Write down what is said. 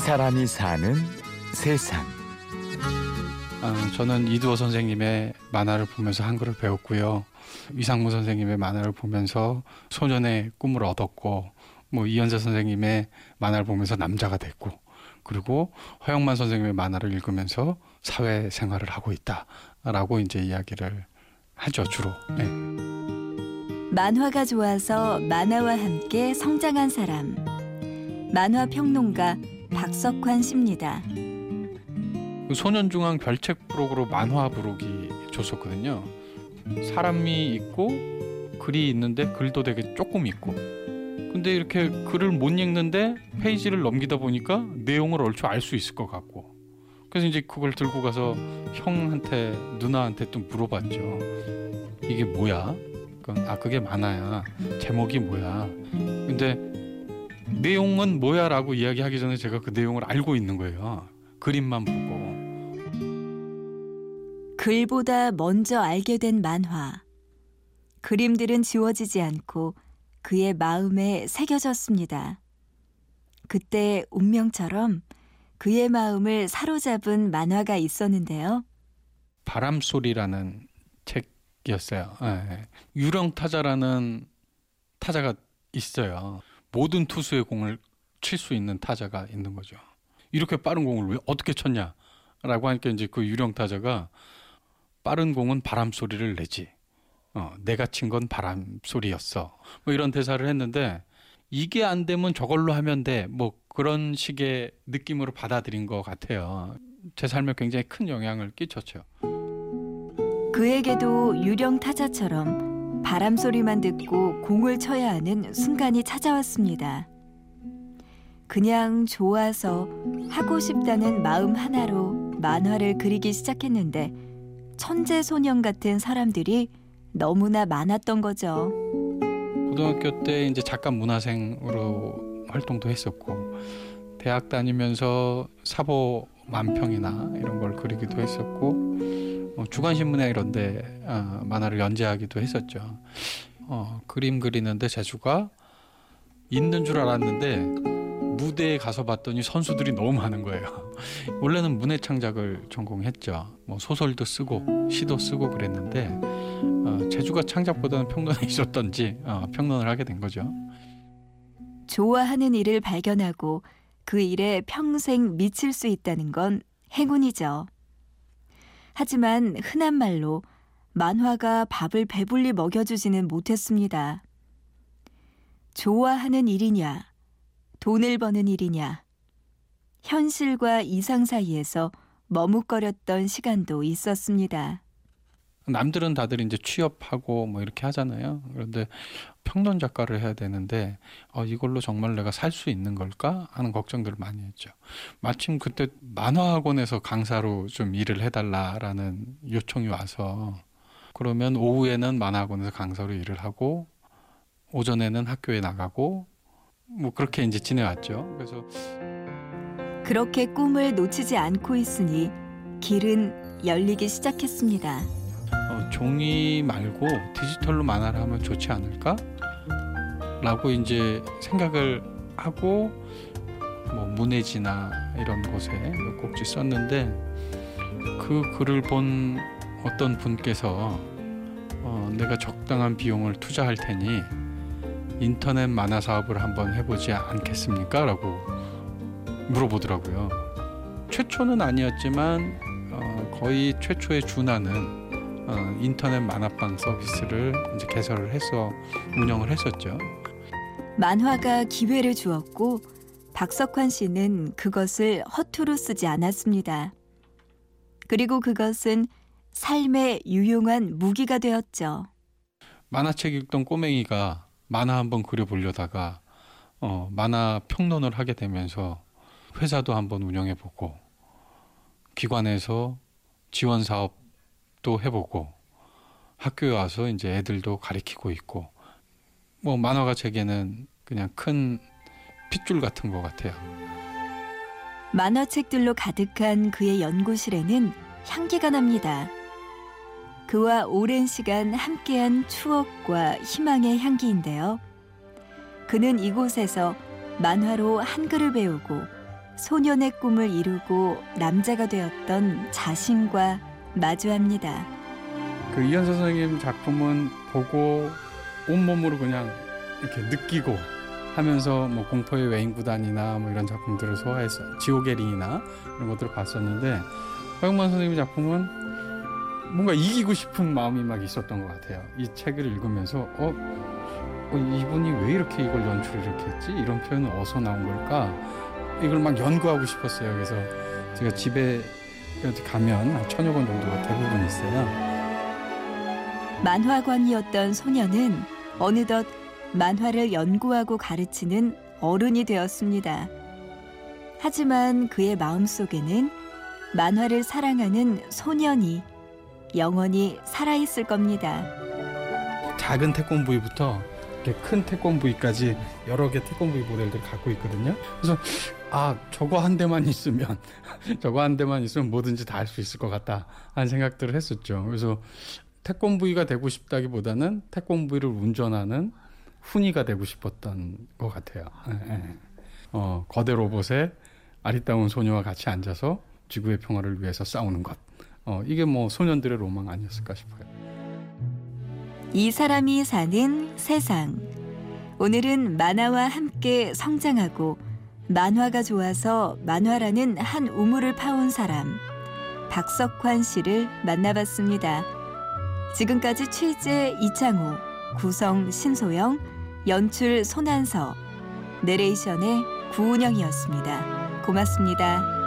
사람이 사는 세상. 아, 저는 이두호 선생님의 만화를 보면서 한글을 배웠고요. 이상무 선생님의 만화를 보면서 소년의 꿈을 얻었고, 뭐 이현세 선생님의 만화를 보면서 남자가 됐고, 그리고 허영만 선생님의 만화를 읽으면서 사회 생활을 하고 있다라고 이제 이야기를 하죠 주로. 네. 만화가 좋아서 만화와 함께 성장한 사람. 만화 평론가 박석환 씨입니다. 그 소년중앙 별책 부록으로 만화 부록이 줬었거든요. 사람이 있고 글이 있는데 글도 되게 조금 있고 근데 이렇게 글을 못 읽는데 페이지를 넘기다 보니까 내용을 얼추 알 수 있을 것 같고 그래서 이제 그걸 들고 가서 형한테 누나한테 또 물어봤죠. 이게 뭐야? 아 그게 만화야. 제목이 뭐야? 근데 내용은 뭐야 라고 이야기하기 전에 제가 그 내용을 알고 있는 거예요. 그림만 보고. 글보다 먼저 알게 된 만화. 그림들은 지워지지 않고 그의 마음에 새겨졌습니다. 그때 운명처럼 그의 마음을 사로잡은 만화가 있었는데요. 바람소리라는 책이었어요. 네. 유령 타자라는 타자가 있어요. 모든 투수의 공을 칠 수 있는 타자가 있는 거죠. 이렇게 빠른 공을 왜 어떻게 쳤냐? 라고 하니까 이제 그 유령 타자가 빠른 공은 바람 소리를 내지. 어, 내가 친 건 바람 소리였어. 뭐 이런 대사를 했는데 이게 안 되면 저걸로 하면 돼. 뭐 그런 식의 느낌으로 받아들인 것 같아요. 제 삶에 굉장히 큰 영향을 끼쳤죠. 그에게도 유령 타자처럼 바람 소리만 듣고 공을 쳐야 하는 순간이 찾아왔습니다. 그냥 좋아서 하고 싶다는 마음 하나로 만화를 그리기 시작했는데 천재 소년 같은 사람들이 너무나 많았던 거죠. 고등학교 때 이제 작가 문화생으로 활동도 했었고 대학 다니면서 사보 만평이나 이런 걸 그리기도 했었고 어, 주간 신문에 이런데 어, 만화를 연재하기도 했었죠. 어, 그림 그리는데 재주가 있는 줄 알았는데 무대에 가서 봤더니 선수들이 너무 많은 거예요. 원래는 문해 창작을 전공했죠. 뭐 소설도 쓰고 시도 쓰고 그랬는데 어, 재주가 창작보다는 평론에 있었던지 어, 평론을 하게 된 거죠. 좋아하는 일을 발견하고 그 일에 평생 미칠 수 있다는 건 행운이죠. 하지만 흔한 말로 만화가 밥을 배불리 먹여주지는 못했습니다. 좋아하는 일이냐, 돈을 버는 일이냐. 현실과 이상 사이에서 머뭇거렸던 시간도 있었습니다. 남들은 다들 이제 취업하고 뭐 이렇게 하잖아요. 그런데 평론 작가를 해야 되는데 어, 이걸로 정말 내가 살 수 있는 걸까 하는 걱정들을 많이 했죠. 마침 그때 만화학원에서 강사로 좀 일을 해달라라는 요청이 와서 그러면 오후에는 만화학원에서 강사로 일을 하고 오전에는 학교에 나가고 뭐 그렇게 이제 지내왔죠. 그래서 그렇게 꿈을 놓치지 않고 있으니 길은 열리기 시작했습니다. 어, 종이 말고 디지털로 만화를 하면 좋지 않을까? 라고 이제 생각을 하고 뭐 문해지나 이런 곳에 몇 곡지 썼는데 그 글을 본 어떤 분께서 어, 내가 적당한 비용을 투자할 테니 인터넷 만화 사업을 한번 해보지 않겠습니까? 라고 물어보더라고요. 최초는 아니었지만 어, 거의 최초의 준하는 어, 인터넷 만화방 서비스를 이제 개설을 해서 운영을 했었죠. 만화가 기회를 주었고 박석환 씨는 그것을 허투루 쓰지 않았습니다. 그리고 그것은 삶의 유용한 무기가 되었죠. 만화책 읽던 꼬맹이가 만화 한번 그려보려다가 어, 만화 평론을 하게 되면서 회사도 한번 운영해 보고 기관에서 지원 사업 도 해보고 학교에 와서 이제 애들도 가리키고 있고 뭐 만화가 제게는 그냥 큰 핏줄 같은 것 같아요. 만화책들로 가득한 그의 연구실에는 향기가 납니다. 그와 오랜 시간 함께한 추억과 희망의 향기인데요. 그는 이곳에서 만화로 한글을 배우고 소년의 꿈을 이루고 남자가 되었던 자신과 마주합니다. 그 이현서 선생님 작품은 보고 온몸으로 그냥 이렇게 느끼고 하면서 뭐 공포의 외인 구단이나 뭐 이런 작품들을 소화해서 지옥의 링이나 이런 것들을 봤었는데 허영만 선생님 작품은 뭔가 이기고 싶은 마음이 막 있었던 것 같아요. 이 책을 읽으면서 어, 어 이분이 왜 이렇게 이걸 연출을 이렇게 했지? 이런 표현은 어디서 나온 걸까? 이걸 막 연구하고 싶었어요. 그래서 제가 집에 가면 한 천여 권 정도가 대부분 있어요. 만화관이었던 소녀는 어느덧 만화를 연구하고 가르치는 어른이 되었습니다. 하지만 그의 마음속에는 만화를 사랑하는 소년이 영원히 살아있을 겁니다. 작은 태권브이부터 이렇게 큰 태권브이까지 여러 개 태권브이 모델들 갖고 있거든요. 그래서 아 저거 한 대만 있으면 저거 한 대만 있으면 뭐든지 다 할 수 있을 것 같다 하는 생각들을 했었죠. 그래서 태권브이가 되고 싶다기보다는 태권브이를 운전하는 훈이가 되고 싶었던 것 같아요. 예, 예. 어, 거대 로봇에 아리따운 소녀와 같이 앉아서 지구의 평화를 위해서 싸우는 것. 어, 이게 뭐 소년들의 로망 아니었을까 싶어요. 이 사람이 사는 세상. 오늘은 만화와 함께 성장하고 만화가 좋아서 만화라는 한 우물을 파온 사람 박석환 씨를 만나봤습니다. 지금까지 취재 이창호, 구성 신소영, 연출 손한서, 내레이션의 구운영이었습니다. 고맙습니다.